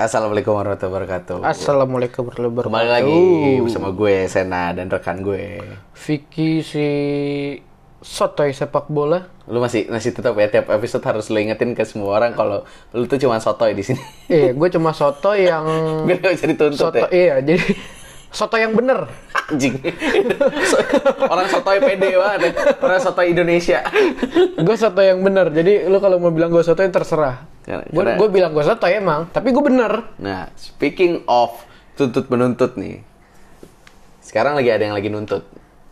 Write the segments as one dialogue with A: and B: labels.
A: Assalamualaikum warahmatullahi wabarakatuh.
B: Assalamualaikum warahmatullahi wabarakatuh.
A: Kembali lagi bersama gue Sena dan rekan gue.
B: Vicky si sotoy sepak bola.
A: Lu masih masih tetap ya tiap episode harus lu ingetin ke semua orang kalau lu tuh cuma sotoy di sini.
B: Iya, gue cuma soto yang
A: Gue gak bisa dituntut
B: soto
A: ya.
B: iya, jadi soto yang bener.
A: Anjing. Orang sotoy pede banget ya. Orang sotoy Indonesia.
B: gue soto yang bener. Jadi lu kalau mau bilang gue soto terserah.
A: Karena-
B: Gue
A: karena-
B: gue bilang gue soto emang, tapi gue bener.
A: Nah, speaking of tuntut menuntut nih. Sekarang lagi ada yang lagi nuntut.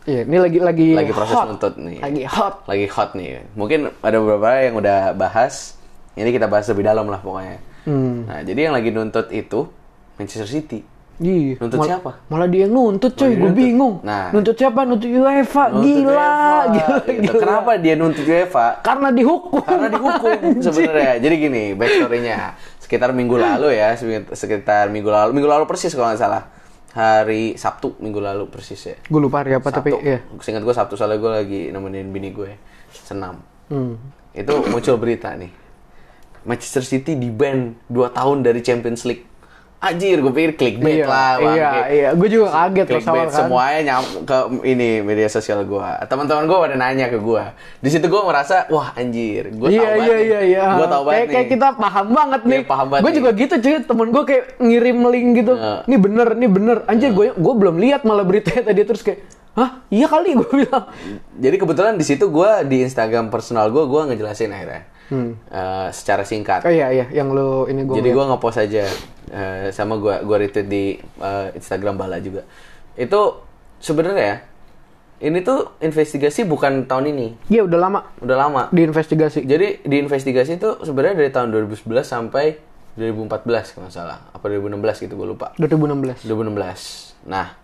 B: Iya, ini lagi lagi
A: Lagi proses
B: hot.
A: nuntut nih.
B: Lagi hot.
A: Lagi hot nih. Mungkin ada beberapa yang udah bahas. Ini kita bahas lebih dalam lah pokoknya.
B: Hmm.
A: Nah, jadi yang lagi nuntut itu Manchester City.
B: Iya.
A: Nuntut
B: Mal-
A: siapa?
B: Malah dia yang nuntut coy,
A: dia
B: gue bingung.
A: Nah.
B: nuntut siapa? Nuntut UEFA.
A: Nuntut
B: gila,
A: UEFA.
B: gila,
A: Gitu.
B: gila.
A: Kenapa dia nuntut UEFA?
B: Karena dihukum.
A: Karena dihukum sebenarnya. Jadi gini, backstory-nya. Sekitar minggu lalu ya, sekitar minggu lalu, minggu lalu persis kalau nggak salah. Hari Sabtu minggu lalu persis ya.
B: Gue lupa hari apa tapi
A: Sabtu.
B: ya.
A: Seingat gue Sabtu soalnya gue lagi nemenin bini gue senam.
B: Hmm.
A: Itu muncul berita nih. Manchester City di ban 2 tahun dari Champions League. Anjir, gue pikir clickbait
B: Iya,
A: lah. Bang.
B: iya, iya. Gue juga kaget
A: clickbait
B: awal kan.
A: semuanya nyam ke ini media sosial gue. Teman-teman gue pada nanya ke gue. Di situ gue merasa, wah anjir, gue
B: iya,
A: tahu banget.
B: iya,
A: nih.
B: iya, iya.
A: Gue tahu banget
B: kayak, kayak
A: nih.
B: kita paham banget nih.
A: Iya, paham banget
B: Gue
A: nih.
B: juga gitu cuy. Temen gue kayak ngirim link gitu. Ini bener, ini bener. Anjir, gue gue belum lihat malah beritanya tadi terus kayak, hah? Iya kali gue bilang.
A: Jadi kebetulan di situ gue di Instagram personal gue, gue ngejelasin akhirnya. Eh, secara singkat.
B: Oh iya, iya. Yang lo ini gue.
A: Jadi gue ngepost aja eh, sama gue gue retweet di eh, Instagram Bala juga. Itu sebenarnya ya, ini tuh investigasi bukan tahun ini,
B: Iya udah lama
A: udah lama.
B: diinvestigasi.
A: Jadi di investigasi itu sebenarnya dari tahun 2011 sampai 2014 kalau nggak salah, apa 2016 gitu gue lupa.
B: 2016.
A: 2016. Nah,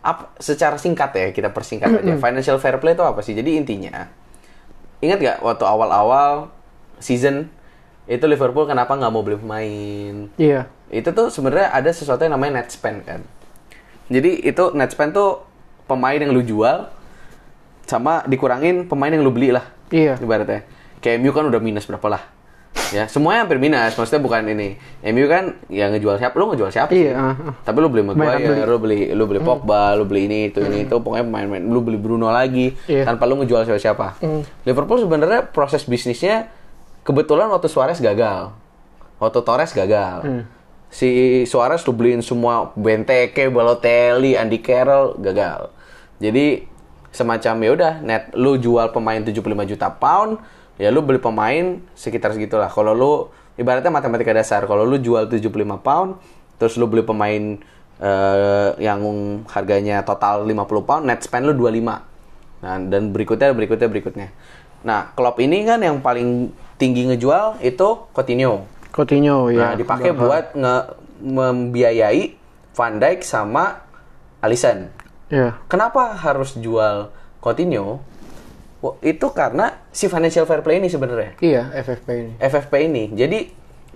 A: ap- secara singkat ya kita persingkat aja. Financial fair play itu apa sih? Jadi intinya, ingat nggak waktu awal-awal season itu Liverpool kenapa nggak mau beli pemain?
B: Iya.
A: Itu tuh sebenarnya ada sesuatu yang namanya net spend kan. Jadi itu net spend tuh pemain yang lu jual sama dikurangin pemain yang lu beli lah.
B: Iya.
A: Ibaratnya. Kayak MU kan udah minus berapa lah. Ya, semuanya hampir minus. Maksudnya bukan ini. MU kan yang ngejual siapa? Lu ngejual siapa sih?
B: Iya, ah, ah.
A: Tapi lu beli Maguire,
B: beli.
A: lu beli lu beli Pogba, lu beli ini itu ini itu pokoknya pemain-pemain. Lu beli Bruno lagi
B: Iya.
A: tanpa lu ngejual siapa-siapa. Liverpool sebenarnya proses bisnisnya kebetulan waktu Suarez gagal. Waktu Torres gagal. Si Suarez lu beliin semua Benteke, Balotelli, Andy Carroll gagal. Jadi semacam ya udah net lu jual pemain 75 juta pound, ya lu beli pemain sekitar segitulah. Kalau lu ibaratnya matematika dasar, kalau lu jual 75 pound, terus lu beli pemain eh, yang harganya total 50 pound, net spend lu 25. Nah, dan berikutnya berikutnya berikutnya. Nah, Klopp ini kan yang paling tinggi ngejual itu Coutinho.
B: Coutinho ya.
A: Nah, dipakai buat nge membiayai Van Dijk sama Alisson.
B: Iya.
A: Kenapa harus jual Coutinho? Itu karena si financial fair play ini sebenarnya.
B: Iya, FFP ini.
A: FFP ini. Jadi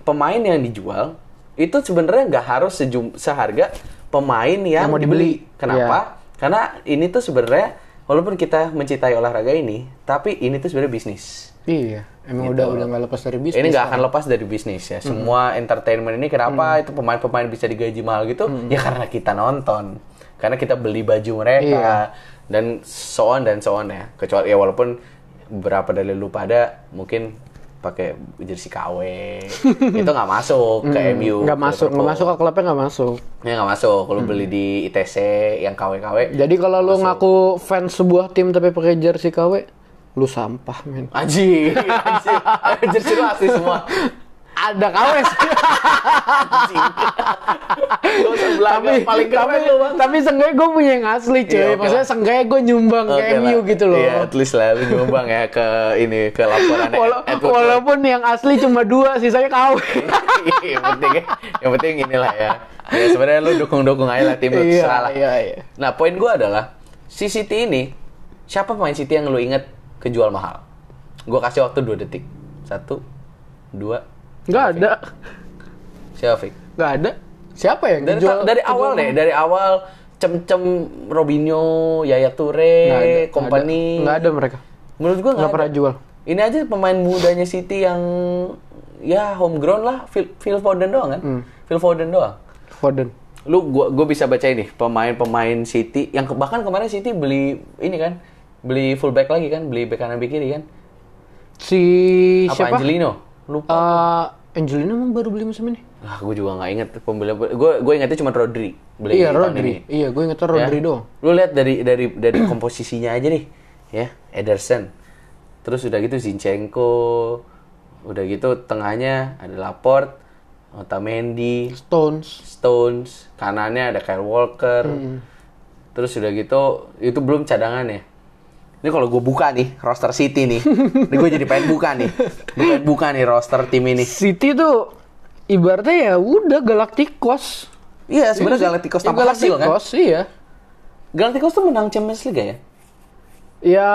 A: pemain yang dijual itu sebenarnya nggak harus sejum seharga pemain yang,
B: Yang mau
A: dibeli.
B: dibeli.
A: Kenapa? Karena ini tuh sebenarnya walaupun kita mencintai olahraga ini, tapi ini tuh sebenarnya bisnis.
B: Iya. Emang udah udah nggak lepas dari bisnis.
A: Ini nggak akan lepas dari bisnis ya. Semua entertainment ini kenapa itu pemain-pemain bisa digaji mahal gitu? Ya karena kita nonton, karena kita beli baju mereka dan so on dan so on ya. Kecuali ya walaupun beberapa dari lu pada mungkin pakai jersey KW itu nggak masuk ke MU.
B: Nggak masuk, nggak masuk ke klubnya nggak masuk.
A: Ya nggak masuk. Kalau beli di ITC yang KW-KW,
B: Jadi kalau lu ngaku fans sebuah tim tapi pakai jersey KW, lu sampah men.
A: anjing, anjing, jersey lu asli semua.
B: Ada sih.
A: Lu sebelaga paling
B: tapi, tapi seenggaknya gue punya yang asli cuy.
A: Iya, oke
B: Maksudnya seenggaknya gue nyumbang ke
A: Oke
B: MU gitu loh.
A: Iya, at least lah lu nyumbang ya ke ini ke laporan
B: Wala- walaupun yang asli cuma dua, sisanya KW.
A: yang penting yang penting inilah ya. Ya sebenarnya lu dukung-dukung aja lah tim lu
B: Iya,
A: terserah lah.
B: iya, iya.
A: Nah, poin gua adalah si City ini siapa pemain City yang lu inget kejual mahal? Gua kasih waktu 2 detik. Satu, dua,
B: Nggak ada.
A: siapa Fik?
B: Nggak ada. Siapa yang
A: Dari,
B: dijual-
A: dari awal deh, dari awal cem-cem Robinho, Yaya
B: ada,
A: Toure, company.
B: ada. Nggak ada mereka.
A: Menurut gua
B: Nggak
A: nggak
B: pernah
A: ada.
B: jual.
A: Ini aja pemain mudanya City yang ya homegrown lah, Phil, Phil Foden doang kan.
B: Hmm.
A: Phil Foden doang.
B: Foden.
A: Lu gua gua bisa baca ini pemain-pemain City yang ke- bahkan kemarin City beli ini kan, beli fullback lagi kan, beli bek kanan bek kiri kan.
B: Si
A: Apa
B: siapa?
A: Angelino? Lupa.
B: Eh, Angelino emang baru beli musim ini?
A: Ah, gue juga nggak inget pembelian. Gue gue ingetnya cuma Rodri beli
B: iya, Rodri.
A: ini.
B: Iya, gue ingetnya Rodri
A: Ya.
B: doang.
A: Lu lihat dari dari dari komposisinya aja nih, ya Ederson. Terus udah gitu Zinchenko, udah gitu tengahnya ada Laporte, Otamendi,
B: Stones.
A: Stones, kanannya ada Kyle Walker. Terus udah gitu itu belum cadangan ya. Ini kalau gue buka nih roster City nih, ini gue jadi pengen buka nih, gue pengen buka nih roster tim ini.
B: City tuh ibaratnya ya udah Galacticos.
A: Iya sebenarnya Galacticos
B: Ya,
A: tanpa hasil kan.
B: Galacticos, iya.
A: Galacticos tuh menang Champions League ya?
B: Ya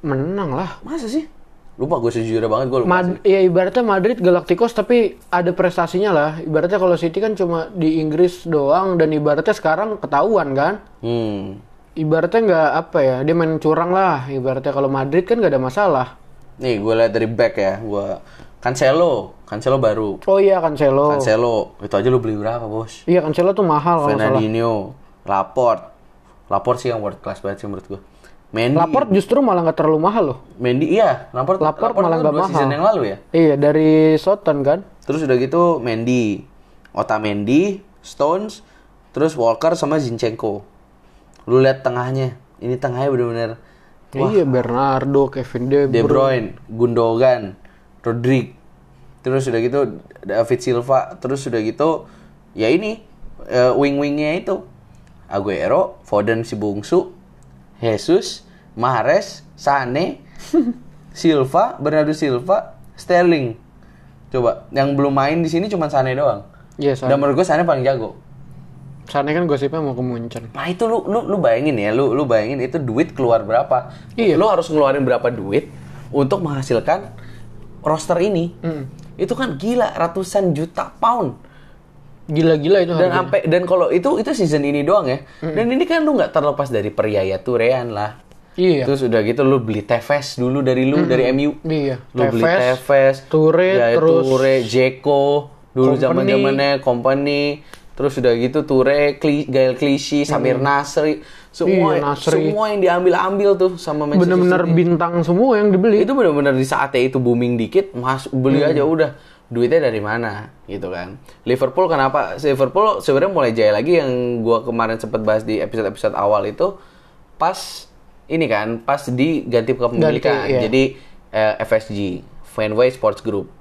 B: menang lah.
A: Masa sih? Lupa gue sejujurnya banget gue lupa.
B: Mad ya ibaratnya Madrid Galacticos tapi ada prestasinya lah. Ibaratnya kalau City kan cuma di Inggris doang dan ibaratnya sekarang ketahuan kan.
A: Hmm.
B: Ibaratnya nggak apa ya, dia main curang lah. Ibaratnya kalau Madrid kan nggak ada masalah.
A: Nih gue lihat dari back ya, gue Cancelo, Cancelo baru.
B: Oh iya Cancelo.
A: Cancelo, itu aja lu beli berapa bos?
B: Iya Cancelo tuh mahal kalau nggak salah.
A: Fernandinho, Laporte, Laporte sih yang world class banget sih menurut gue. Mendy,
B: Laporte justru malah nggak terlalu mahal loh.
A: Mendy iya, Laporte,
B: Laporte malah nggak mahal.
A: season yang lalu ya.
B: Iya dari Soton kan.
A: Terus udah gitu Mendy, Otamendi, Stones, terus Walker sama Zinchenko. Lu lihat tengahnya, ini tengahnya bener-bener
B: Iya Bernardo, Kevin De
A: De
B: Bruyne.
A: Bruyne, Gundogan, Rodri, terus udah gitu David Silva, terus udah gitu ya ini eh, wing-wingnya itu Aguero, Foden si bungsu, Jesus, Mahrez, Sane, Silva, Bernardo Silva, Sterling. Coba yang belum main di sini cuma Sane doang.
B: Iya
A: Dan menurut gue Sane paling jago.
B: Sane kan gosipnya mau ke Munchen.
A: Nah itu lu lu lu bayangin ya, lu lu bayangin itu duit keluar berapa?
B: Iya.
A: Lu harus ngeluarin berapa duit untuk menghasilkan roster ini? Itu kan gila ratusan juta pound.
B: Gila-gila itu
A: Dan sampai dan kalau itu itu season ini doang ya. Dan ini kan lu nggak terlepas dari periaya Turean lah.
B: Iya.
A: Terus udah gitu lu beli Tevez dulu dari lu dari MU.
B: Iya.
A: Lu beli
B: Tevez,
A: Tevez,
B: Toure,
A: ya,
B: terus
A: Dzeko, dulu
B: Company.
A: zaman zamannya Company, terus udah gitu Toure, Kli, Gael Clichy, Samir Nasri, semua
B: Iya, Nasri.
A: semua yang diambil-ambil tuh sama Manchester
B: Bener-bener
A: City.
B: bintang semua yang dibeli.
A: Itu bener-bener di saatnya itu booming dikit, mas beli
B: Hmm.
A: aja udah. Duitnya dari mana gitu kan. Liverpool kenapa? Liverpool sebenarnya mulai jaya lagi yang gua kemarin sempat bahas di episode-episode awal itu pas ini kan, pas diganti kepemilikan.
B: Ganti, iya.
A: Jadi eh, FSG, Fenway Sports Group.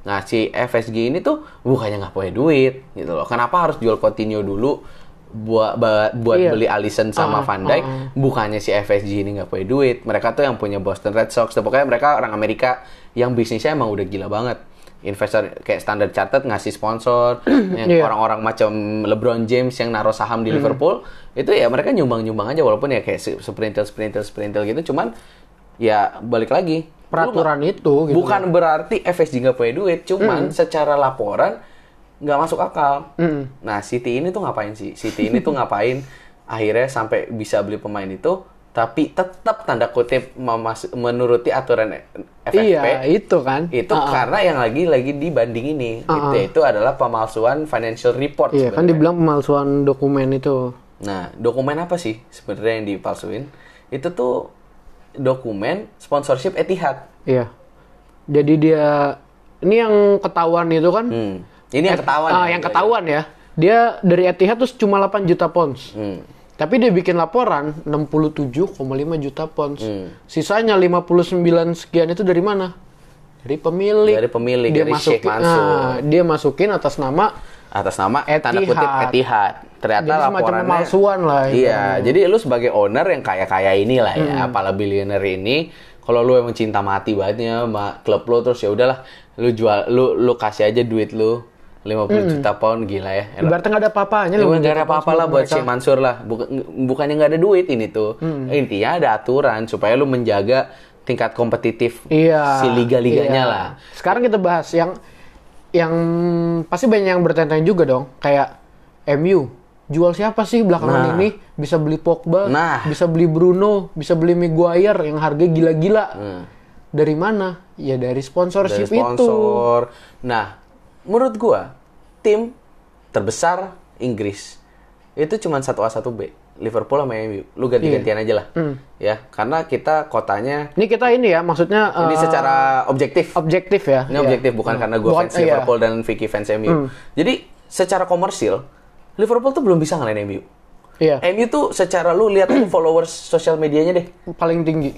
A: Nah, si FSG ini tuh bukannya nggak punya duit gitu loh. Kenapa harus jual Coutinho dulu buat buat
B: Iya.
A: beli Alisson sama
B: Ah,
A: Van Dijk? Bukannya si FSG ini nggak punya duit. Mereka tuh yang punya Boston Red Sox. Dan pokoknya mereka orang Amerika yang bisnisnya emang udah gila banget. Investor kayak Standard Chartered ngasih sponsor, yang
B: Iya.
A: orang-orang macam LeBron James yang naruh saham di Liverpool, itu ya mereka nyumbang-nyumbang aja walaupun ya kayak sprinter gitu cuman ya balik lagi
B: Peraturan
A: nggak-
B: itu gitu.
A: bukan berarti FSG nggak punya duit cuman secara laporan nggak masuk akal nah City ini tuh ngapain sih City ini tuh ngapain akhirnya sampai bisa beli pemain itu tapi tetap tanda kutip memas- menuruti aturan FFP
B: Iya, itu kan.
A: itu
B: Ah, ah.
A: karena yang lagi-lagi dibanding ini itu, itu adalah pemalsuan financial report
B: Iya, kan dibilang pemalsuan dokumen itu.
A: Nah, dokumen apa sih sebenarnya yang dipalsuin? Itu tuh dokumen sponsorship Etihad.
B: Iya. Jadi dia ini yang ketahuan itu kan.
A: Hmm. Ini yang ketahuan.
B: Ah,
A: ya,
B: yang
A: gitu
B: ketahuan ya. Dia dari Etihad tuh cuma 8 juta pounds.
A: Hmm.
B: Tapi dia bikin laporan 67,5 juta pounds.
A: Hmm.
B: Sisanya 59 sekian itu dari mana? Dari pemilik.
A: Dari pemilik,
B: dia
A: dari Sheikh
B: masukin,
A: Mansur.
B: nah, dia masukin atas nama
A: Atas nama tanda kutip
B: Etihad.
A: Etihad. Ternyata
B: Jadi
A: laporannya
B: pemalsuan lah,
A: Iya, jadi lu sebagai owner yang kaya-kaya inilah ya,
B: Hmm.
A: para billionaire ini, kalau lu emang cinta mati bangetnya sama klub lu terus ya udahlah, lu jual lu lu kasih aja duit lu 50
B: Hmm.
A: juta pound gila ya.
B: Ibaratnya nggak ada apa-apanya
A: Ya,
B: loh.
A: nggak ada apa-apa lah buat si Mansur lah. Bukan, bukannya nggak ada duit ini tuh.
B: Hmm.
A: Intinya ada aturan supaya lu menjaga tingkat kompetitif
B: Iya.
A: si liga-liganya
B: iya.
A: lah.
B: Sekarang kita bahas yang yang pasti banyak yang bertanya juga dong, kayak MU jual siapa sih belakangan
A: Nah.
B: ini bisa beli Pogba,
A: Nah.
B: bisa beli Bruno, bisa beli Maguire yang harga gila-gila.
A: Hmm.
B: Dari mana? Ya dari
A: Dari
B: sponsorship itu.
A: sponsor. Nah, menurut gua tim terbesar Inggris itu cuma satu A satu B Liverpool sama MU lu ganti-gantian aja lah. Ya karena kita kotanya
B: Ini kita ini ya, maksudnya
A: ini
B: eh,
A: secara objektif.
B: objektif ya.
A: ini objektif bukan karena gue
B: Bukan-
A: fans
B: iya.
A: Liverpool dan Vicky fans MU jadi secara komersil Liverpool tuh belum bisa ngalahin MU
B: Iya,
A: MU tuh secara lu lihat followers sosial medianya deh.
B: Paling tinggi.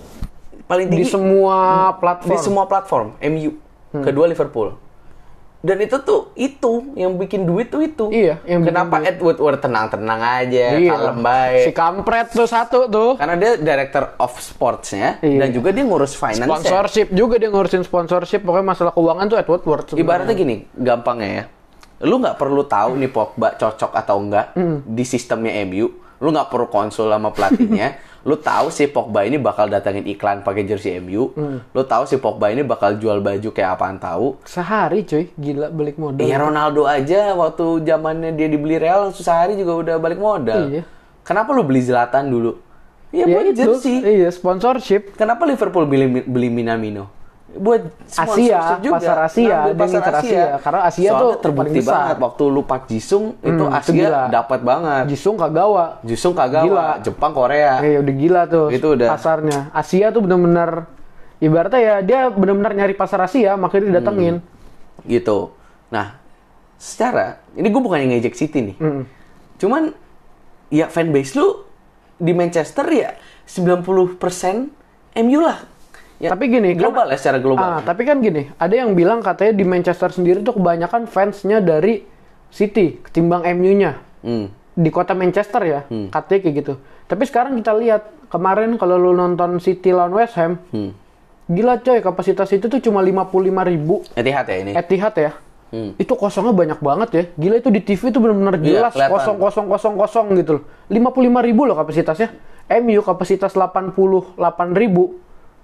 A: Paling
B: di
A: tinggi?
B: semua platform.
A: di semua platform MU kedua Liverpool dan itu tuh itu yang bikin duit tuh itu
B: Iya, yang
A: kenapa Ed Woodward tenang-tenang aja
B: Iya.
A: kalem baik
B: Si kampret tuh satu tuh.
A: karena dia director of sportsnya
B: Iya.
A: dan juga dia ngurus finance
B: Sponsorship juga dia ngurusin sponsorship. Pokoknya masalah keuangan tuh Edward Ward. sebenarnya.
A: ibaratnya gini gampangnya ya lu nggak perlu tahu nih Pogba cocok atau enggak
B: Hmm.
A: di sistemnya MU lu nggak perlu konsul sama pelatihnya lu tahu si Pogba ini bakal datangin iklan pakai jersey MU
B: Hmm.
A: lu tahu si Pogba ini bakal jual baju kayak apaan tahu
B: Sehari cuy, gila balik modal.
A: Iya Ronaldo aja waktu zamannya dia dibeli Real langsung sehari juga udah balik modal.
B: Iya.
A: Kenapa lu beli Zlatan dulu? Iya
B: Ya
A: buat jersey.
B: iya sponsorship.
A: Kenapa Liverpool beli beli Minamino? Buat
B: Asia,
A: juga.
B: pasar Asia,
A: Ngambil
B: dia ngincer Asia. Karena Asia
A: Soalnya
B: tuh
A: terbukti banget waktu lu Pak Jisung itu
B: Hmm, itu
A: Asia dapat banget.
B: Jisung Kagawa.
A: Jisung Kagawa,
B: Gila.
A: Jepang, Korea.
B: Eh udah gila tuh
A: Itu udah.
B: pasarnya. Asia tuh bener-bener ibaratnya ya dia bener-bener nyari pasar Asia makanya dia datengin.
A: Gitu. Nah, secara ini gue bukan yang ngejek City nih.
B: Hmm.
A: Cuman ya fanbase lu di Manchester ya 90% MU lah. Ya,
B: Tapi gini, kan-
A: global ya secara global.
B: Ah, tapi kan gini, ada yang bilang katanya di Manchester sendiri tuh kebanyakan fansnya dari City ketimbang MU-nya.
A: Hmm.
B: Di kota Manchester ya, katanya kayak gitu. Tapi sekarang kita lihat, kemarin kalau lu nonton City lawan West Ham,
A: Hmm.
B: gila coy, kapasitas itu tuh cuma 55 ribu
A: Etihad ya ini.
B: Etihad ya.
A: Hmm.
B: Itu kosongnya banyak banget ya. Gila itu di TV tuh benar-benar
A: Iya,
B: jelas kosong kosong kosong kosong gitu loh. 55 ribu loh kapasitasnya. MU kapasitas 88 ribu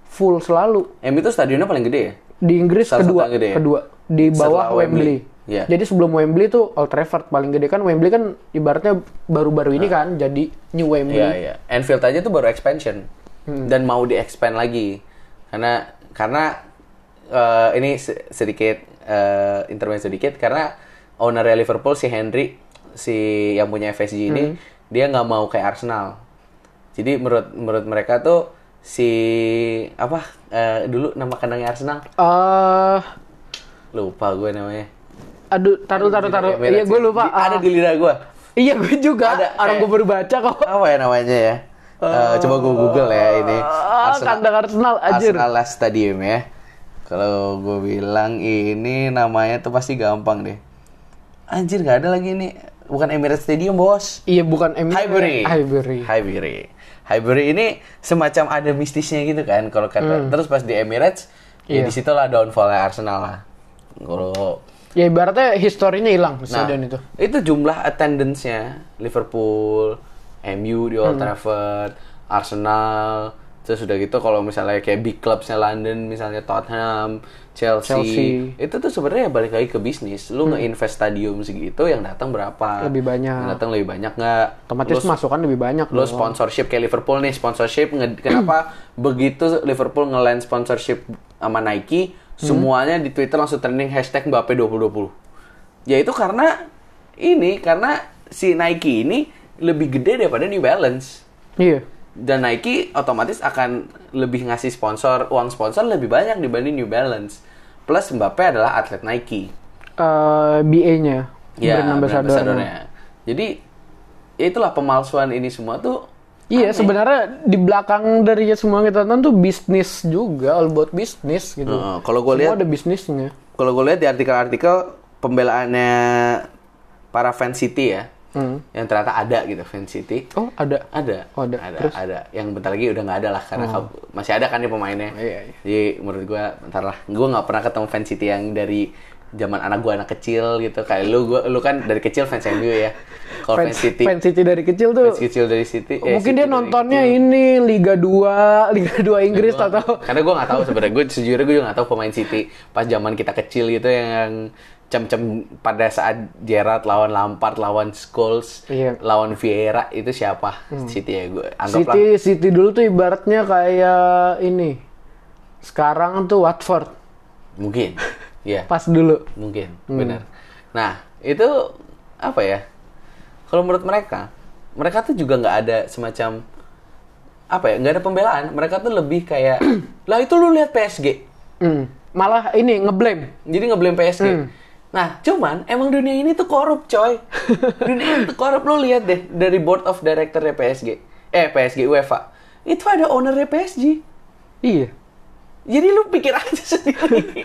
B: full selalu.
A: MU itu stadionnya paling gede ya?
B: Di Inggris
A: Salah
B: kedua,
A: gede ya?
B: kedua di bawah
A: Setelah Wembley.
B: Wembley.
A: Iya.
B: Jadi sebelum Wembley tuh Old Trafford paling gede kan Wembley kan ibaratnya baru-baru ini kan jadi New Wembley.
A: Iya, iya. Anfield aja tuh baru expansion.
B: Hmm.
A: Dan mau di-expand lagi. Karena karena eh, ini se- sedikit eh intermezzo sedikit karena owner Liverpool si Henry si yang punya FSG ini
B: Hmm.
A: dia nggak mau kayak Arsenal. Jadi menurut menurut mereka tuh si apa eh, dulu nama kandangnya Arsenal
B: Eh,
A: lupa gue namanya.
B: aduh, taruh taruh taruh. Iya gue lupa.
A: Di- ada di lidah gue.
B: Iya gue juga.
A: Ada,
B: Orang
A: kayak-
B: gue baru baca kok.
A: Apa ya namanya ya? Eh, coba gue google ya ini.
B: Ah, kandang Arsenal anjir.
A: Arsenal Last Stadium ya. Kalau gue bilang ini namanya tuh pasti gampang deh. Anjir nggak ada lagi ini. Bukan Emirates Stadium bos.
B: Iya bukan MU.
A: Highbury.
B: Highbury.
A: Highbury. Highbury ini semacam ada mistisnya gitu kan. Kalau kata terus pas di Emirates, ya
B: Hmm. Iya.
A: di situ lah downfallnya Arsenal lah. Kalau
B: Ya ibaratnya historinya hilang
A: Nah,
B: stadion itu.
A: itu jumlah attendance-nya Liverpool, MU di
B: Hmm.
A: Old Trafford, Arsenal, terus udah gitu kalau misalnya kayak big clubsnya London, misalnya Tottenham, Chelsea,
B: Chelsea. Hmm.
A: itu tuh sebenarnya balik lagi ke bisnis. Lu nge-invest stadium segitu, yang datang berapa?
B: Lebih banyak.
A: Yang datang lebih banyak nggak?
B: Otomatis
A: Lu-
B: masukan lebih banyak.
A: lo
B: dong.
A: sponsorship kayak Liverpool nih sponsorship nge- kenapa begitu Liverpool nge-land sponsorship sama Nike semuanya di Twitter langsung trending hashtag Mbappe 2020 ya itu karena ini karena si Nike ini lebih gede daripada New Balance
B: Iya.
A: Dan Nike otomatis akan lebih ngasih sponsor uang sponsor lebih banyak dibanding New Balance plus Mbappe adalah atlet Nike
B: Eh, BA-nya.
A: ya
B: brand ambassador-nya.
A: jadi ya itulah pemalsuan ini semua tuh
B: Iya, sebenarnya di belakang dari semua kita tonton tuh bisnis juga, all about bisnis gitu.
A: Heeh, kalau
B: Semua
A: lihat-
B: ada bisnisnya.
A: kalau gue lihat di artikel-artikel pembelaannya para fans City ya,
B: Hmm.
A: yang ternyata ada gitu fans City,
B: Oh, ada.
A: ada,
B: Oh, ada.
A: ada,
B: Terus? Oh.
A: ada. Yang bentar lagi udah nggak ada lah karena kab- masih ada kan nih pemainnya.
B: Iya, iya.
A: Jadi menurut gue, bentar lah, gue nggak pernah ketemu fans City yang dari zaman anak gue anak kecil gitu kayak lu gue lu kan dari kecil fans MU ya kalau fans, City
B: fans City dari kecil tuh.
A: fans kecil dari City eh,
B: mungkin
A: City
B: dia nontonnya
A: kecil.
B: ini Liga 2, Liga 2 Inggris
A: Gua-
B: atau
A: karena gue nggak tahu sebenarnya gue sejujurnya gue juga nggak tahu pemain City pas zaman kita kecil gitu yang cem-cem pada saat Gerrard lawan Lampard lawan Scholes
B: Iya.
A: lawan Vieira itu siapa City ya gue anggaplah
B: City City dulu tuh ibaratnya kayak ini. Sekarang tuh Watford
A: mungkin ya
B: pas dulu.
A: mungkin
B: Hmm.
A: benar nah itu apa ya? Kalau menurut mereka, mereka tuh juga nggak ada semacam apa ya? nggak ada pembelaan. Mereka tuh lebih kayak, lah itu lu lihat PSG.
B: Hmm. Malah ini ngeblame.
A: Jadi ngeblame PSG. Nah, cuman emang dunia ini tuh korup, coy. dunia ini tuh korup lo lihat deh dari board of director PSG. Eh, PSG UEFA. Itu ada ownernya PSG.
B: Iya.
A: Jadi lu pikir aja sendiri.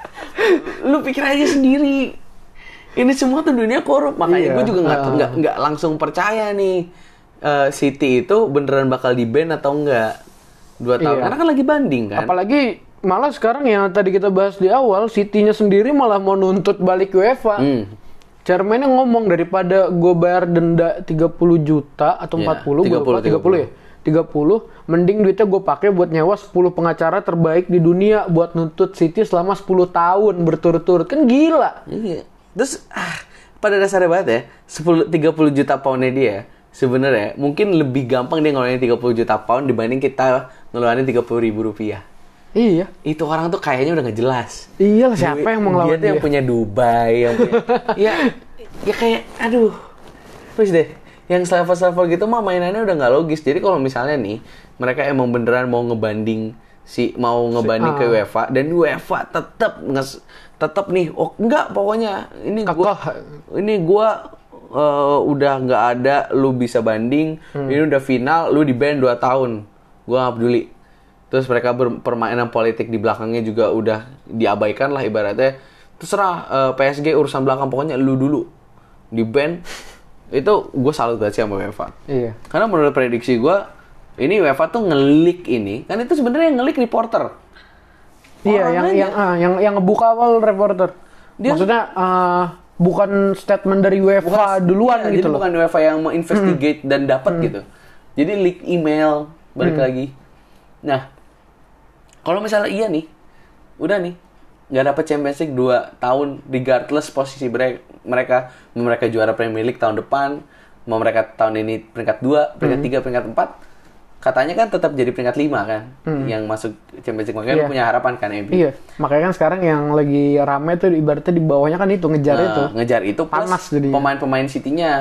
A: lu pikir aja sendiri. Ini semua tuh dunia korup. Makanya
B: Iya.
A: gue juga nggak
B: Ah.
A: nggak nggak langsung percaya nih eh, City itu beneran bakal di ban atau enggak dua tahun.
B: Iya.
A: Karena kan lagi banding kan.
B: Apalagi malah sekarang yang tadi kita bahas di awal, City-nya sendiri malah mau nuntut balik UEFA.
A: Hmm.
B: Chairman-nya ngomong daripada gue bayar denda 30 juta atau
A: Iya,
B: 40, gue
A: 30,
B: lupa, 30 ya. 30, mending duitnya gue pakai buat nyewa 10 pengacara terbaik di dunia buat nuntut City selama 10 tahun berturut-turut. Kan gila.
A: Iya. Terus ah, pada dasarnya banget ya, 10 30 juta poundnya dia sebenarnya mungkin lebih gampang dia ngeluarin 30 juta pound dibanding kita ngeluarin 30 ribu rupiah.
B: Iya.
A: Itu orang tuh kayaknya udah nggak jelas.
B: Iya lah siapa yang mau ngelawan
A: dia? tuh yang punya Dubai, yang punya, ya, ya kayak, aduh, terus deh, yang selevel-selevel gitu mah mainannya udah nggak logis. Jadi kalau misalnya nih, mereka emang beneran mau ngebanding si mau ngebanding ke
B: ah.
A: UEFA dan UEFA tetap nges tetap nih, oh enggak pokoknya ini gua ini gua eh, udah nggak ada, lu bisa banding,
B: Hmm.
A: ini udah final, lu di ban 2 tahun, gua nggak peduli. Terus mereka permainan politik di belakangnya juga udah diabaikan lah ibaratnya. Terserah eh, PSG urusan belakang pokoknya lu dulu di ban. Itu gue salut banget sih sama UEFA.
B: Iya.
A: Karena menurut prediksi gue ini UEFA tuh ngelik ini kan itu sebenarnya yang ngelik reporter.
B: Iya,
A: Orang
B: yang
A: aja.
B: yang ah, yang yang ngebuka awal reporter.
A: Dia-
B: Maksudnya ah, bukan statement dari UEFA duluan
A: Iya,
B: gitu
A: jadi
B: loh.
A: bukan UEFA yang mau investigate dan dapat gitu. Jadi leak email balik lagi. Nah, kalau misalnya iya nih, udah nih nggak dapet Champions League 2 tahun regardless posisi mereka mau mereka juara Premier League tahun depan mau mereka tahun ini peringkat 2, peringkat 3, peringkat 4 katanya kan tetap jadi peringkat 5 kan yang masuk Champions League makanya lu
B: Iya.
A: punya harapan kan MU
B: Iya, makanya kan sekarang yang lagi rame tuh ibaratnya di bawahnya kan itu ngejar
A: Nah,
B: itu.
A: ngejar itu plus
B: Panas jadinya.
A: pemain-pemain City-nya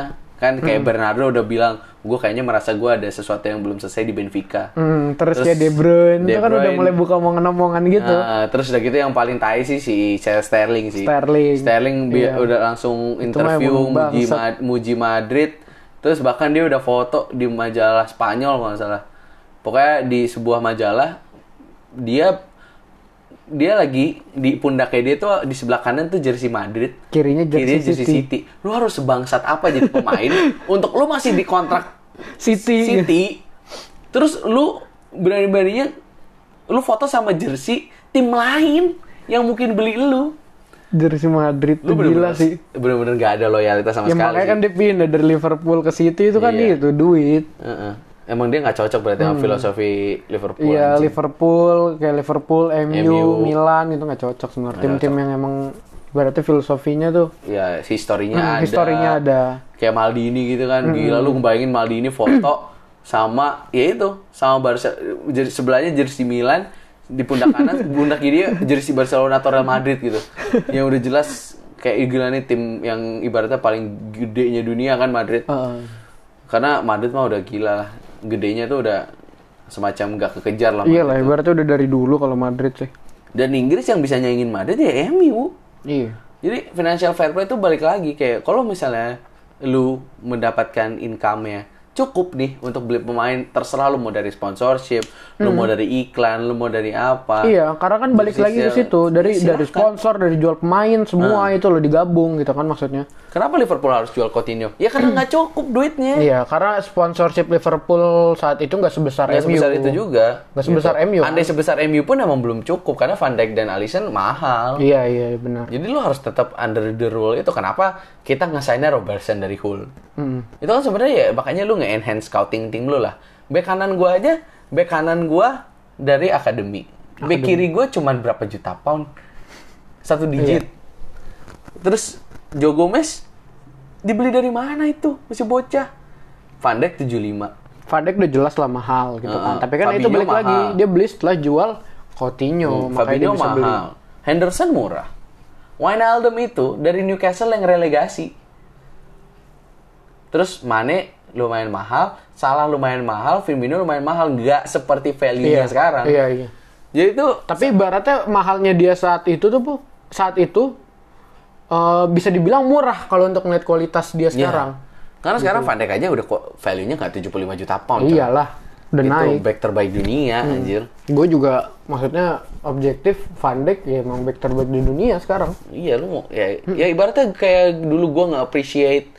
A: kan kayak Bernardo udah bilang gue kayaknya merasa gue ada sesuatu yang belum selesai di Benfica
B: Hmm, terus,
A: Terus
B: kayak De Bruyne,
A: De
B: itu kan udah mulai buka omongan-omongan gitu.
A: Nah, terus udah gitu yang paling tai sih si Sterling sih.
B: Sterling.
A: Sterling
B: Iya.
A: udah langsung interview muji. Ma- muji Madrid. Terus bahkan dia udah foto di majalah Spanyol kalau nggak salah. Pokoknya di sebuah majalah dia dia lagi di pundaknya dia tuh di sebelah kanan tuh jersey Madrid.
B: Kirinya jersey
A: Kirinya jersey
B: City.
A: City. Lu harus sebangsat apa jadi pemain untuk lu masih di kontrak
B: City.
A: City. Terus lu berani-beraninya lu foto sama jersey tim lain yang mungkin beli lu.
B: Jersey Madrid
A: Lu
B: tuh gila sih.
A: Bener-bener gak ada loyalitas sama
B: Ya
A: sekali.
B: makanya kan dia pindah dari Liverpool ke City itu kan
A: Iya.
B: itu duit.
A: Heeh. Emang dia nggak cocok berarti sama filosofi Liverpool.
B: Hmm. Iya
A: anjing.
B: Liverpool kayak Liverpool, MU,
A: MU.
B: Milan itu nggak cocok sebenarnya. Tim-tim yang emang berarti filosofinya tuh
A: Ya, historinya
B: Hmm,
A: ada.
B: historinya ada. Hmm.
A: Kayak Maldini gitu kan. Gila lu ngebayangin Maldini foto sama ya itu, sama Barca jer- sebelahnya jersey Milan di pundak kanan, pundak kiri jersey Barcelona atau Real Madrid gitu. yang udah jelas kayak gila nih tim yang ibaratnya paling gedenya dunia kan Madrid.
B: Heeh.
A: Karena Madrid mah udah gila lah. Gedenya tuh udah semacam gak kekejar lah.
B: Iya lah, ibaratnya udah dari dulu kalau Madrid sih.
A: Dan Inggris yang bisa nyaingin Madrid ya MU.
B: Iya.
A: Jadi financial fair play itu balik lagi kayak kalau misalnya lu mendapatkan income-nya cukup nih untuk beli pemain terserah lu mau dari sponsorship, lu mau dari iklan, lu mau dari apa.
B: Hmm. Iya, karena kan balik lagi ke situ dari
A: Silahkan.
B: dari sponsor, dari jual pemain, semua itu loh digabung gitu kan maksudnya.
A: Kenapa Liverpool harus jual Coutinho? Ya karena nggak cukup duitnya.
B: Iya, karena sponsorship Liverpool saat itu nggak sebesar
A: Nggak
B: MU.
A: sebesar itu juga.
B: Nggak sebesar MU.
A: Andai sebesar MU pun emang belum cukup karena Van Dijk dan Alisson mahal.
B: Iya, iya benar.
A: Jadi lu harus tetap under the rule itu. Kenapa kita ngesainnya Robertson dari Hull?
B: Hmm.
A: Itu kan sebenarnya ya makanya lu nge-enhance scouting tim lu lah. Back kanan gua aja, back kanan gua dari akademi. Back kiri gua cuman berapa juta pound? Satu digit. Terus Joe Gomez dibeli dari mana itu? Masih bocah. Van Dijk 75.
B: Van Dijk udah jelas lah mahal gitu kan.
A: Heeh.
B: Tapi kan itu
A: Fabinho
B: balik lagi,
A: mahal.
B: dia beli setelah jual Coutinho, makanya dia
A: Fabinho
B: bisa
A: mahal.
B: beli.
A: Henderson murah. Wijnaldum itu dari Newcastle yang relegasi. Terus Mane lumayan mahal, Salah lumayan mahal, Firmino lumayan mahal, nggak seperti value-nya sekarang.
B: Iya, iya.
A: Jadi itu
B: Tapi ibaratnya mahalnya dia saat itu tuh, Bu, saat itu eh, bisa dibilang murah kalau untuk ngeliat kualitas dia
A: Iya.
B: sekarang.
A: Karena sekarang Van Dijk aja udah kok value-nya nggak 75 juta pound.
B: Iyalah, udah
A: itu
B: naik.
A: back terbaik dunia anjir.
B: Gue juga maksudnya objektif Van Dijk ya emang back terbaik di dunia sekarang.
A: Iya lu mau ya, ya ibaratnya kayak dulu gua nggak appreciate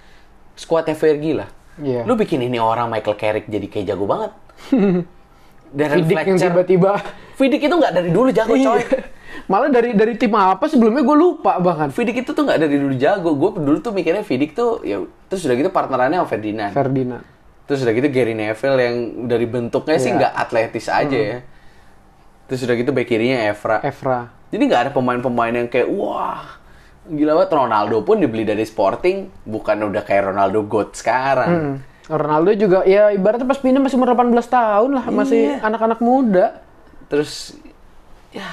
A: squadnya Fergie lah.
B: Iya.
A: Lu bikin ini orang Michael Carrick jadi kayak jago banget. Darren
B: Vidic yang tiba-tiba
A: Vidic itu nggak dari dulu jago coy.
B: Iya. Malah dari dari tim apa sebelumnya gue lupa bahkan.
A: Vidic itu tuh nggak dari dulu jago. Gue dulu tuh mikirnya Vidic tuh ya terus udah gitu partnerannya sama Ferdinand.
B: Ferdinand.
A: Terus udah gitu Gary Neville yang dari bentuknya sih
B: Iya.
A: nggak atletis aja ya. Terus udah gitu back kirinya Evra.
B: Evra.
A: Jadi nggak ada pemain-pemain yang kayak wah gila banget Ronaldo pun dibeli dari Sporting bukan udah kayak Ronaldo God sekarang.
B: Hmm. Ronaldo juga ya ibaratnya pas pindah masih umur 18 tahun lah, masih
A: Iya.
B: anak-anak muda.
A: Terus ya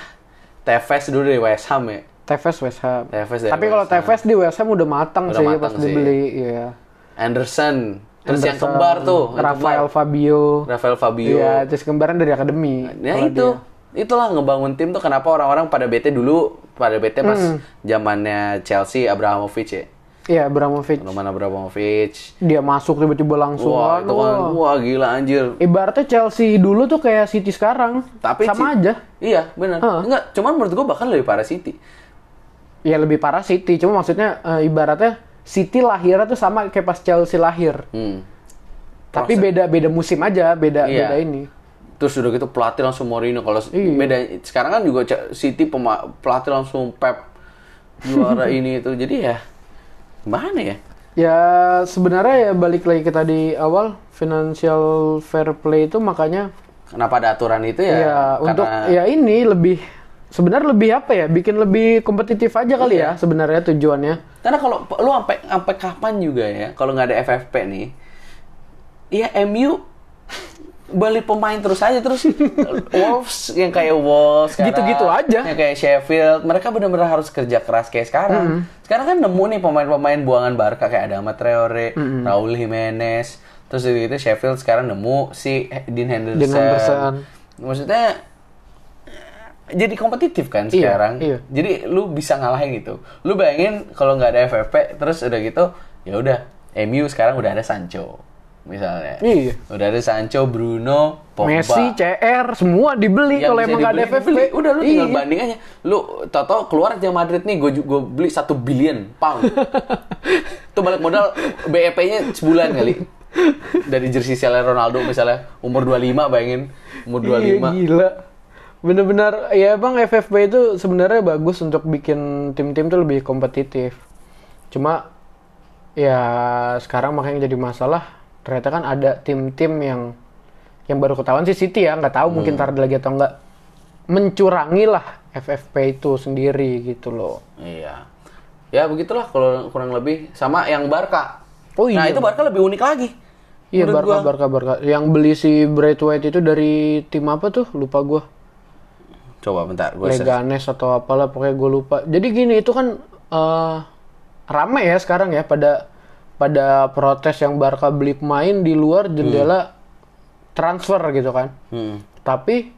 A: Tevez dulu dari West Ham ya.
B: Tevez West Ham.
A: Tevez
B: Tapi kalau. Tevez di West Ham udah matang
A: Udah
B: sih
A: matang
B: pas
A: sih.
B: dibeli, ya.
A: Anderson. Terus yang kembar tuh,
B: Rafael
A: kembar.
B: Fabio.
A: Rafael Fabio.
B: Iya, terus kembaran dari akademi.
A: Ya itu. Itulah ngebangun tim tuh kenapa orang-orang pada bete dulu pada bete pas
B: Hmm.
A: zamannya Chelsea Abramovich ya.
B: dia. Iya, Abramovich.
A: Roman Abramovich.
B: Dia masuk tiba-tiba langsung.
A: Wah,
B: kan,
A: itu kan
B: wah.
A: wah gila anjir.
B: Ibaratnya Chelsea dulu tuh kayak City sekarang.
A: Tapi
B: sama
A: Ci-
B: aja.
A: Iya, benar.
B: Heeh.
A: Enggak, cuman menurut gua bahkan lebih parah City.
B: Ya lebih parah City, cuma maksudnya eh, ibaratnya City lahirnya tuh sama kayak pas Chelsea lahir.
A: Hmm.
B: Tapi beda beda musim aja, beda
A: Iya.
B: beda ini.
A: Terus udah gitu pelatih langsung Mourinho. Kalau
B: Iya.
A: beda sekarang kan juga City pelatih langsung Pep juara ini itu. Jadi ya gimana ya?
B: Ya sebenarnya ya balik lagi ke tadi awal financial fair play itu makanya
A: Kenapa ada aturan itu ya?
B: ya, untuk
A: karena
B: ya ini lebih sebenarnya lebih apa ya? Bikin lebih kompetitif aja kali
A: Iya.
B: ya sebenarnya tujuannya.
A: Karena kalau lu sampai sampai kapan juga ya, kalau nggak ada FFP nih, ya MU beli pemain terus aja terus Wolves yang kayak Wolves
B: Gitu-gitu aja.
A: yang kayak Sheffield mereka benar-benar harus kerja keras kayak sekarang sekarang kan nemu nih pemain-pemain buangan Barca kayak Adama Traore, Raul Jimenez terus itu itu Sheffield sekarang nemu si Dean Henderson,
B: Dean Henderson.
A: maksudnya jadi kompetitif kan
B: Iya,
A: sekarang.
B: iya.
A: Jadi lu bisa ngalahin gitu. Lu bayangin kalau nggak ada FFP terus udah gitu, ya udah MU sekarang udah ada Sancho misalnya.
B: Iya.
A: Udah ada Sancho, Bruno, Pogba.
B: Messi, CR semua dibeli kalau emang nggak ada FFP.
A: dibeli. Udah lu tinggal
B: Iya.
A: banding aja. Lu toto keluar aja Madrid nih, gue gue beli satu billion pound. Tuh balik modal BEP-nya sebulan kali. Dari jersey Sele Ronaldo misalnya umur 25 bayangin umur 25.
B: Iya gila. Bener-bener ya bang FFP itu sebenarnya bagus untuk bikin tim-tim tuh lebih kompetitif. Cuma ya sekarang makanya jadi masalah ternyata kan ada tim-tim yang yang baru ketahuan sih City ya nggak tahu mungkin
A: Hmm.
B: tar lagi atau enggak mencurangi lah FFP itu sendiri gitu loh.
A: Iya. Ya begitulah kalau kurang lebih sama yang Barca.
B: Oh iya.
A: Nah, itu Barca lebih unik lagi.
B: Iya Barca
A: gua.
B: Barca Barca yang beli si Braithwaite itu dari tim apa tuh lupa gua.
A: Coba bentar, gue search.
B: Leganes atau apalah pokoknya gue lupa. Jadi gini itu kan eh rame ya sekarang ya pada pada protes yang Barca beli pemain di luar jendela transfer gitu kan.
A: Hmm.
B: Tapi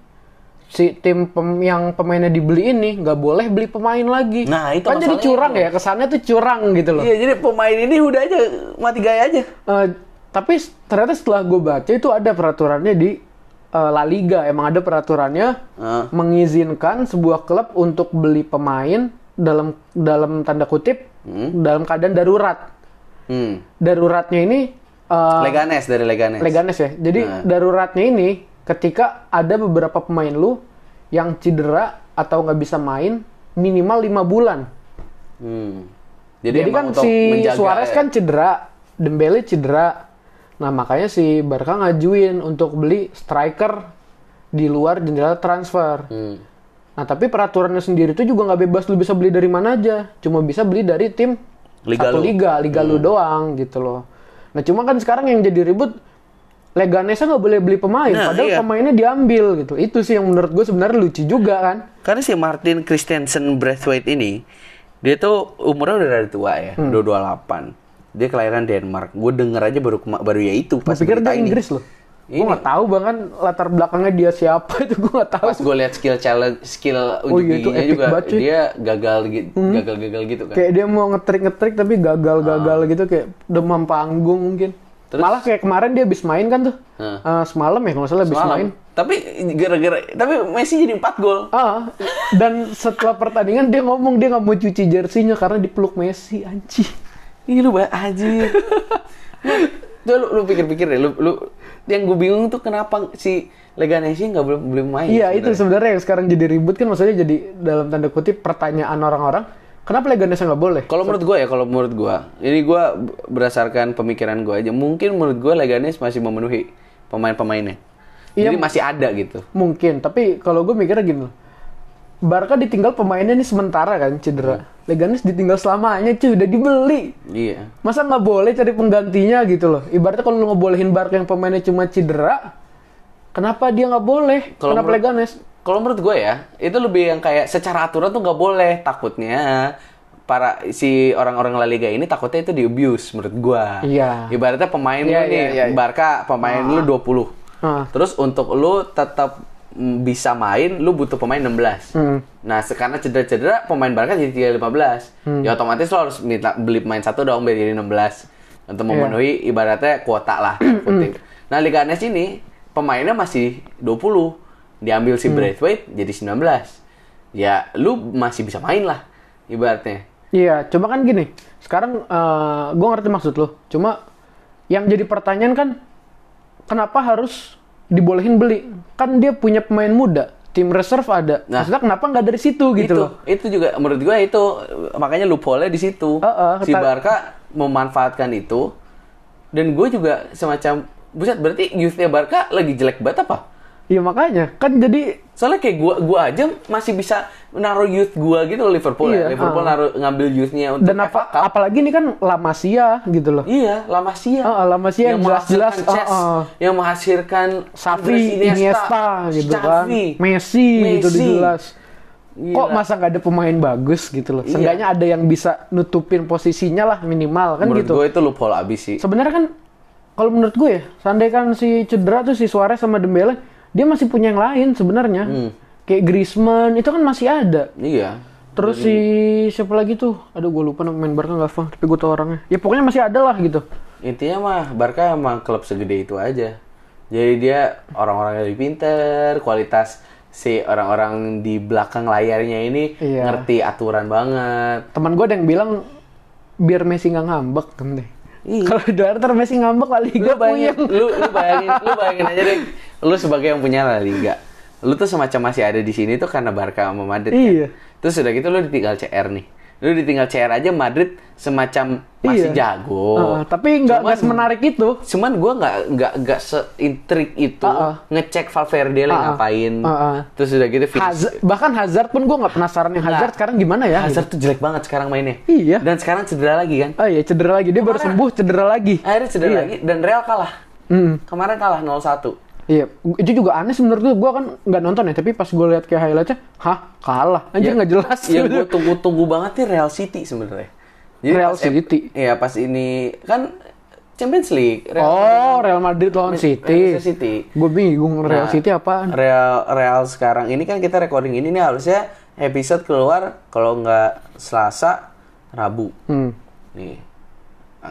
B: si tim pem- yang pemainnya dibeli ini nggak boleh beli pemain lagi.
A: Nah, itu
B: kan jadi curang
A: itu.
B: ya kesannya tuh curang gitu loh.
A: Iya, jadi pemain ini udah aja mati gaya aja.
B: Eh, tapi ternyata setelah gue baca itu ada peraturannya di eh, La Liga emang ada peraturannya
A: Heeh.
B: mengizinkan sebuah klub untuk beli pemain dalam dalam tanda kutip dalam keadaan darurat.
A: Hmm.
B: Daruratnya ini eh,
A: Leganes dari Leganes.
B: Leganes ya. Jadi
A: Nah.
B: daruratnya ini ketika ada beberapa pemain lu yang cedera atau nggak bisa main minimal lima bulan.
A: Hmm.
B: Jadi,
A: emang
B: kan si Suarez
A: ya.
B: kan cedera, Dembele cedera. Nah makanya si Barca ngajuin untuk beli striker di luar jendela transfer.
A: Hmm.
B: Nah tapi peraturannya sendiri itu juga nggak bebas lu bisa beli dari mana aja. Cuma bisa beli dari tim
A: Liga
B: satu
A: lu. Hmm.
B: liga, liga lu doang gitu loh. Nah cuma kan sekarang yang jadi ribut Leganesnya nggak boleh beli pemain,
A: Nah,
B: padahal
A: iya.
B: pemainnya diambil gitu. Itu sih yang menurut gue sebenarnya lucu juga kan.
A: Karena si Martin Christensen Braithwaite ini Dia tuh umurnya udah dari tua ya,
B: Hmm.
A: 228. Dia kelahiran Denmark. Gue denger aja baru baru ya itu
B: Gue
A: pas
B: pikir dia
A: ini.
B: Inggris loh. Gue
A: Ini.
B: nggak tahu bahkan latar belakangnya dia siapa itu gue nggak tahu.
A: Pas gue lihat skill challenge, skill unjuk
B: Oh iya,
A: giginya juga
B: banget. Hmm.
A: dia gagal gitu, gagal-gagal gitu kan.
B: Kayak dia mau ngetrik-ngetrik tapi gagal-gagal
A: Ah.
B: gitu kayak demam panggung mungkin. Malah kayak kemarin dia habis main kan tuh.
A: Heeh.
B: Eh, semalam ya kalau salah habis main.
A: Tapi gara-gara tapi Messi jadi 4 gol.
B: Ah, dan setelah pertandingan dia ngomong dia nggak mau cuci jersinya karena dipeluk Messi anjing.
A: Ih lu ba anjir. Tuh lu, lu pikir-pikir deh, lu, lu yang gue bingung tuh kenapa si Leganesi nggak boleh boleh main.
B: Iya itu
A: sebenarnya.
B: yang sekarang jadi ribut kan maksudnya jadi dalam tanda kutip pertanyaan orang-orang kenapa Leganesnya nggak boleh?
A: Kalau menurut gue ya, kalau menurut gue, ini gue berdasarkan pemikiran gue aja, mungkin menurut gue Leganes masih memenuhi pemain-pemainnya.
B: Iya.
A: Jadi masih ada gitu.
B: Mungkin tapi kalau gue mikirnya gini loh. Barca ditinggal pemainnya nih sementara kan cedera. Leganes ditinggal selamanya cuy udah dibeli.
A: Iya.
B: Masa nggak boleh cari penggantinya gitu loh. Ibaratnya kalau lu ngebolehin Barca yang pemainnya cuma cedera, kenapa dia nggak boleh?
A: Kalau
B: kenapa Leganes?
A: Kalau menurut gue ya, itu lebih yang kayak secara aturan tuh nggak boleh. Takutnya para si orang-orang La Liga ini takutnya itu di abuse menurut gue.
B: Iya.
A: Ibaratnya pemain
B: Iya,
A: lu nih,
B: iya, iya, iya.
A: Barca pemain lu 20.
B: Ah.
A: Terus untuk lu tetap bisa main, lu butuh pemain 16.
B: Hmm.
A: Nah, se- karena cedera-cedera, pemain Barca jadi tinggal 15.
B: Hmm.
A: Ya otomatis lo harus minta beli pemain satu dong biar jadi 16.
B: Iya.
A: Untuk memenuhi ibaratnya kuota lah. kutip. nah, Liga Anes ini pemainnya masih 20. Diambil
B: Hmm.
A: si Braithwaite jadi 19. Ya, lu masih bisa main lah ibaratnya.
B: Iya, cuma kan gini. Sekarang eh gue ngerti maksud lo. Cuma yang jadi pertanyaan kan, kenapa harus dibolehin beli? Kan dia punya pemain muda, tim reserve ada.
A: Nah.
B: Maksudnya kenapa nggak dari situ gitu
A: itu,
B: loh?
A: itu juga menurut gue itu makanya loophole di situ.
B: Heeh,
A: si
B: ta-
A: Barca memanfaatkan itu dan gue juga semacam buset berarti youthnya Barca lagi jelek banget apa?
B: Iya makanya, kan jadi
A: Soalnya kayak gua gua aja masih bisa naruh youth gua gitu loh Liverpool ya.
B: Iya,
A: Liverpool
B: ah.
A: naruh ngambil youthnya untuk
B: dan apa
A: Cup.
B: apalagi ini kan La Masia gitu loh.
A: Iya, La Masia.
B: Ah, ah, La Masia yang jelas-jelas,
A: Chess,
B: ah, ah.
A: yang menghasilkan
B: Safi,
A: Andres
B: Iniesta, gitu kan.
A: Xavi,
B: Messi, gitu
A: Messi.
B: jelas. Kok
A: Gila.
B: masa nggak ada pemain bagus gitu loh?
A: Iya.
B: Seenggaknya ada yang bisa nutupin posisinya lah minimal kan
A: Menurut
B: gitu.
A: gue itu loophole abis sih.
B: Sebenarnya kan kalau menurut gue ya, seandainya kan si cedera tuh si Suarez sama Dembele, dia masih punya yang lain sebenarnya.
A: Hmm.
B: Kayak Griezmann itu kan masih ada.
A: Iya.
B: Terus si siapa lagi tuh? Aduh gue lupa nama main Barca nggak hafal, tapi gue tau orangnya. Ya pokoknya masih ada lah gitu.
A: Intinya mah Barca emang klub segede itu aja. Jadi dia orang-orang lebih pinter, kualitas si orang-orang di belakang layarnya ini
B: Iya.
A: ngerti aturan banget.
B: Teman gue ada yang bilang biar Messi nggak ngambek kan deh.
A: Iya.
B: Kalau Duarte Messi ngambek La Liga
A: lu bayangin,
B: puyeng.
A: lu, lu bayangin, lu bayangin aja deh, lu sebagai yang punya La Liga, lu tuh semacam masih ada di sini tuh karena Barca sama Madrid. kan?
B: Iya.
A: Terus udah gitu lu ditinggal CR nih, lu ditinggal CR aja Madrid semacam masih
B: Iya.
A: jago.
B: Heeh, tapi nggak nggak semenarik itu.
A: Cuman gue nggak nggak nggak seintrik itu
B: Heeh.
A: ngecek Valverde lagi
B: Heeh.
A: ngapain.
B: Heeh.
A: Terus udah gitu finish.
B: Hazard, bahkan Hazard pun gue nggak penasaran yang Hazard sekarang gimana ya.
A: Hazard tuh jelek banget sekarang mainnya.
B: Iya.
A: Dan sekarang cedera lagi kan.
B: Oh iya cedera lagi dia baru
A: Kemarin-
B: sembuh cedera lagi.
A: Akhirnya cedera
B: Iya.
A: lagi dan Real kalah.
B: Hmm.
A: Kemarin kalah 0-1.
B: Iya, itu juga aneh sih menurut gue. Gue kan nggak nonton ya, tapi pas gue lihat kayak highlightnya, hah kalah, anjir nggak jelas.
A: Ya gue tunggu-tunggu banget nih Real City sebenarnya.
B: Real
A: pas-
B: City?
A: Iya pas ini kan Champions League. Real
B: oh, Real Madrid lawan City.
A: Manchester City.
B: Gue bingung Real
A: Nah,
B: City apaan?
A: Real Real sekarang ini kan kita recording ini nih harusnya episode keluar kalau nggak Selasa, Rabu.
B: Hmm.
A: Nih.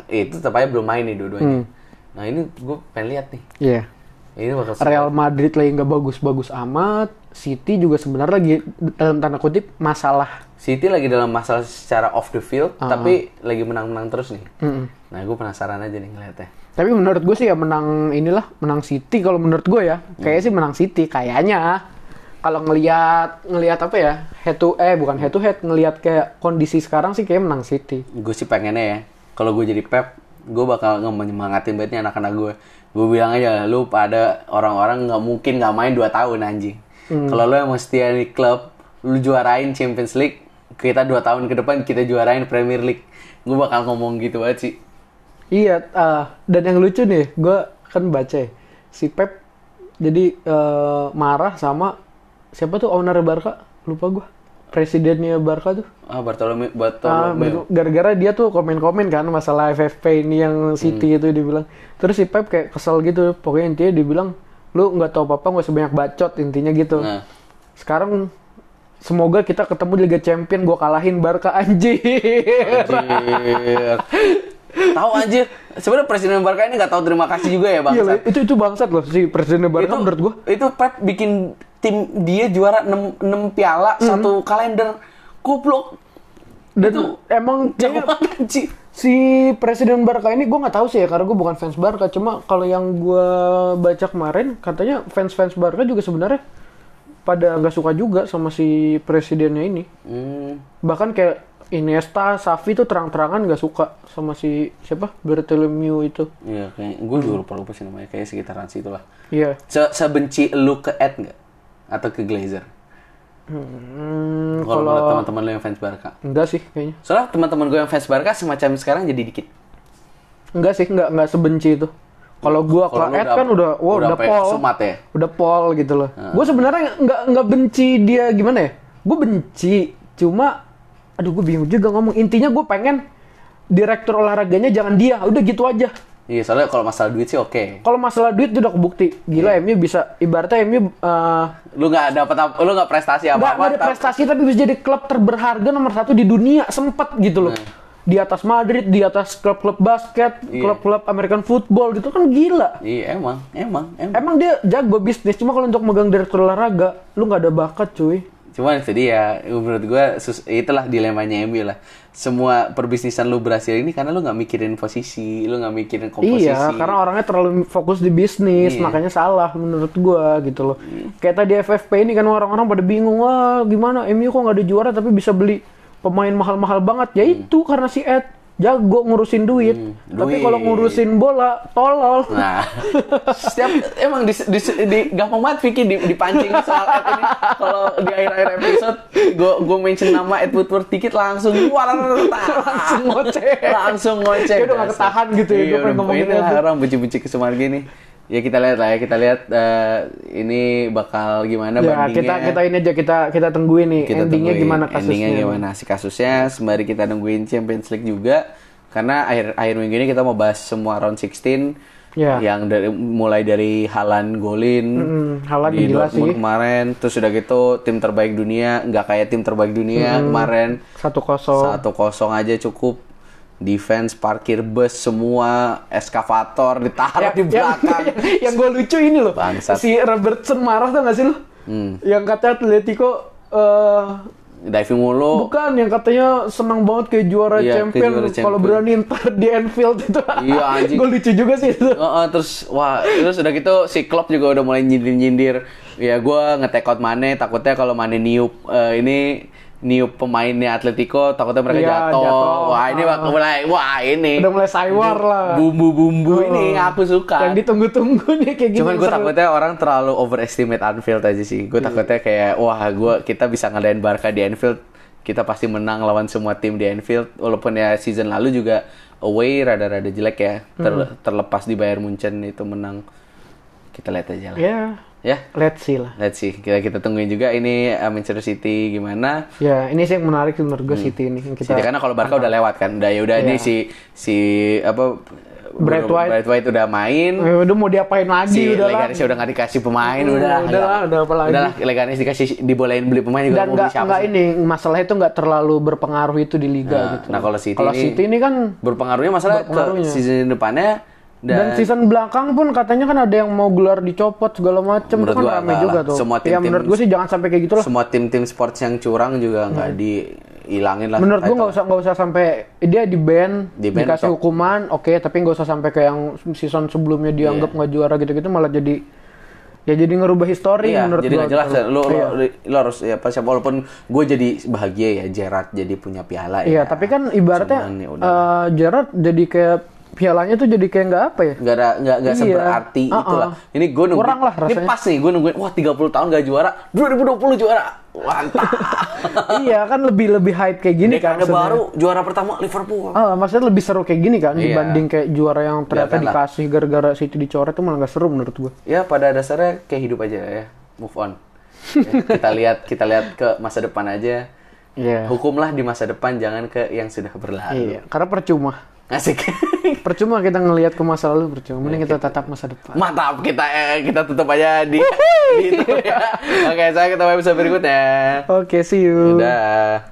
A: Itu tetap aja belum main nih dua-duanya.
B: Hmm.
A: Nah ini gue pengen lihat nih.
B: Iya.
A: Ini seru.
B: Real Madrid lagi nggak bagus-bagus amat. City juga sebenarnya lagi dalam tanda kutip masalah.
A: City lagi dalam masalah secara off the field,
B: Ah.
A: tapi lagi menang-menang terus nih.
B: Mm-mm.
A: Nah gue penasaran aja nih ngeliatnya.
B: Tapi menurut gue sih ya menang inilah menang City kalau menurut gue ya kayaknya sih menang City kayaknya kalau ngelihat ngelihat apa ya head to eh bukan head to head ngelihat kayak kondisi sekarang sih kayak menang City.
A: gue sih pengennya ya kalau gue jadi pep gue bakal ngemenyemangatin banget nih anak-anak gue gue bilang aja lu pada orang-orang nggak mungkin nggak main 2 tahun anjing kalau lu emang setia di klub lu juarain Champions League kita dua tahun ke depan kita juarain Premier League gue bakal ngomong gitu banget sih
B: Iya, eh, dan yang lucu nih, gue kan baca ya, si Pep jadi eh, marah sama siapa tuh owner Barca? Lupa gue. Presidennya Barca tuh.
A: Ah, Bartolomeu,
B: Ah,
A: Bartolomeu.
B: gara-gara dia tuh komen-komen kan masalah FFP ini yang City itu dibilang. Terus si Pep kayak kesel gitu. Pokoknya intinya dibilang lu nggak tahu apa-apa nggak sebanyak bacot intinya gitu.
A: Nah,
B: Sekarang semoga kita ketemu di Liga Champion gua kalahin Barca anjir.
A: anjir. tahu anjir. Sebenarnya presiden Barca ini nggak tahu terima kasih juga ya, Bang.
B: Iya loh, itu itu bangsat loh si presiden Barca menurut gua.
A: itu Pep bikin tim dia juara 6, 6 piala
B: Hmm.
A: satu kalender. Goblok.
B: Dan
A: itu
B: emang kayaknya
A: banget anjir
B: si presiden Barca ini gue nggak tahu sih ya karena gue bukan fans Barca. Cuma kalau yang gue baca kemarin katanya fans-fans Barca juga sebenarnya pada nggak suka juga sama si presidennya ini.
A: Hmm.
B: bahkan kayak Iniesta, Xavi tuh terang-terangan nggak suka sama si siapa? Bartolomeu itu.
A: Iya, kayak gue juga lupa lupa sih namanya, kayak sekitaran situ lah.
B: iya.
A: Se Sebenci lu ke Ed nggak? Atau ke Glazer?
B: hmm,
A: Kalau menurut teman-teman lu yang fans Barca.
B: enggak sih kayaknya
A: Soalnya teman-teman gue yang fans Barca semacam sekarang jadi dikit.
B: enggak sih enggak enggak sebenci itu kalau gue ke
A: Kalau
B: Ed kan udah wah udah,
A: sampai
B: pol
A: kesumat ya.
B: udah pol gitu loh. Gue sebenarnya nggak nggak benci dia gimana ya? Gue benci, cuma aduh gue bingung juga ngomong. Intinya gue pengen direktur olahraganya jangan dia, udah gitu aja.
A: Iya, soalnya kalau masalah duit sih oke.
B: Kalau masalah duit udah kebukti. Gila MU bisa ibaratnya MU uh,
A: Lu nggak dapat apa, lu nggak prestasi apa-apa.
B: nggak ada prestasi tapi bisa jadi klub terberharga nomor satu di dunia sempet gitu loh. Di atas Madrid, di atas klub-klub basket,
A: Iya.
B: klub-klub American football gitu kan gila.
A: Iya, emang, emang, emang.
B: Emang dia jago bisnis, cuma kalau untuk megang direktur olahraga, lu nggak ada bakat cuy.
A: Cuman itu dia, menurut gue itulah dilemanya MU lah. Semua perbisnisan lu berhasil ini karena lu nggak mikirin posisi, lu nggak mikirin komposisi.
B: Iya, karena orangnya terlalu fokus di bisnis,
A: Iya.
B: makanya salah menurut gua gitu loh. Kayak tadi FFP ini kan orang-orang pada bingung, wah gimana MU kok nggak ada juara tapi bisa beli pemain mahal-mahal banget. Ya itu karena si Ed jago ngurusin duit. Tapi
A: duit.
B: kalau ngurusin bola tolol.
A: Nah, setiap emang di, di, di gampang banget Vicky di, dipancing soal ini. Kalau di akhir-akhir episode, gue gue mention nama Ed Woodward dikit langsung keluar
B: Langsung ngoceh.
A: langsung ngoceh.
B: Kayak udah nggak ketahan gitu ya,
A: Iya,
B: gua pengen ngomongin
A: orang benci-benci kesumaan gini. Ya kita lihat lah ya, kita lihat eh, ini bakal gimana
B: Ya
A: bandingnya.
B: kita kita ini aja kita kita tungguin nih
A: kita
B: endingnya
A: tungguin
B: gimana kasusnya.
A: endingnya gimana si kasusnya sembari kita nungguin Champions League juga karena akhir akhir minggu ini kita mau bahas semua round 16
B: Ya.
A: yang dari mulai dari Halan golin
B: Hmm, Haaland
A: di
B: gila
A: Dortmund
B: sih.
A: kemarin terus udah gitu tim terbaik dunia nggak kayak tim terbaik dunia
B: Hmm.
A: kemarin
B: Satu kosong.
A: satu kosong aja cukup defense parkir bus semua eskavator ditaruh di belakang
B: Yang, yang gue lucu ini loh.
A: Bangsat.
B: Si Robertson marah tuh gak sih lo?
A: Hmm.
B: Yang kata Atletico eh
A: diving mulu
B: bukan yang katanya senang banget kayak juara
A: Iya,
B: champion
A: juara
B: kalau
A: champion.
B: berani ntar di Anfield itu.
A: Iya, anjing.
B: gue lucu juga sih itu.
A: Oh, oh, terus wah terus udah gitu si Klopp juga udah mulai nyindir-nyindir. Ya gua nge-take out Mane takutnya kalau Mane niup eh, ini niup pemainnya Atletico takutnya mereka
B: Iya,
A: jatuh.
B: jatuh.
A: Wah, ini bakal mulai wah ini.
B: Udah mulai saywar lah.
A: Bumbu-bumbu
B: Oh.
A: ini aku suka.
B: Yang ditunggu-tunggu nih kayak gini.
A: Cuman gue takutnya orang terlalu overestimate Anfield aja sih.
B: Iya.
A: Gue takutnya kayak wah gue kita bisa ngalahin Barca di Anfield, kita pasti menang lawan semua tim di Anfield. Walaupun ya season lalu juga away rada-rada jelek ya. Ter-
B: Hmm.
A: Terlepas di Bayern Munchen itu menang. Kita lihat aja lah.
B: Ya,
A: Ya,
B: let's see lah.
A: let's see. Kita kita tungguin juga ini uh, Manchester City gimana.
B: Ya, ini sih yang menarik menurut gue City ini. Yang kita
A: Hmm. City karena kalau Barca udah lewat kan. Udah ya udah ini
B: Iya.
A: si si apa
B: Bright White.
A: Bright White udah main.
B: Eh, udah mau diapain lagi
A: si
B: udah lah.
A: Leganesnya udah nggak dikasih pemain
B: Hmm,
A: udah
B: udah lah, udah apa lagi.
A: udah lah Leganes dikasih dibolehin beli pemain juga
B: Dan
A: mau beli siapa sih?
B: ini masalah itu nggak terlalu berpengaruh itu di liga
A: Nah,
B: gitu.
A: nah, kalau City
B: kalau
A: ini-
B: City ini kan
A: berpengaruhnya masalah ke
B: Berpengaruhnya.
A: season depannya
B: dan,
A: dan,
B: season belakang pun katanya kan ada yang mau gelar dicopot segala macem itu kan rame juga
A: lah.
B: tuh.
A: Semua
B: ya
A: tim-tim-
B: menurut gue sih jangan sampai kayak gitu lah.
A: semua tim-tim sports yang curang juga nggak dihilangin lah
B: Hmm. Menurut gue nggak usah nggak usah sampai dia di ban,
A: Di-ban
B: dikasih
A: top.
B: hukuman, oke, tapi nggak usah sampai kayak yang season sebelumnya dianggap
A: Iya.
B: nggak juara gitu-gitu malah jadi ya jadi ngerubah histori
A: Iya,
B: menurut
A: jadi
B: gua
A: jelas ya. Lu, lu,
B: Iya.
A: lu harus ya pas walaupun gue jadi bahagia ya Gerard jadi punya piala
B: Iya,
A: ya.
B: tapi kan ibaratnya
A: Cuman ya udah.
B: eh, Gerrard jadi kayak pialanya tuh jadi kayak nggak apa ya?
A: nggak ada nggak nggak
B: Iya.
A: seberarti
B: Uh-uh.
A: itulah ini gue nungguin
B: Kurang lah
A: ini
B: rasanya.
A: pas nih gue nungguin wah 30 tahun gak juara 2020 juara mantap
B: iya kan lebih lebih hype kayak gini kan. Sebenarnya.
A: baru juara pertama Liverpool
B: Ah, maksudnya lebih seru kayak gini kan
A: Iya.
B: dibanding kayak juara yang ternyata
A: Biarkan
B: dikasih gara-gara City dicoret tuh malah nggak seru menurut gua.
A: ya pada dasarnya kayak hidup aja ya move on Ya, kita lihat kita lihat ke masa depan aja
B: Iya.
A: Hukumlah di masa depan, jangan ke yang sudah berlalu.
B: Iya, karena percuma.
A: Asik.
B: Percuma kita ngelihat ke masa lalu percuma. Mending kita tatap masa depan.
A: Mantap, kita eh, kita tutup aja di, di itu ya. Oke, saya ketemu episode berikutnya.
B: Oke, see you.
A: Udah.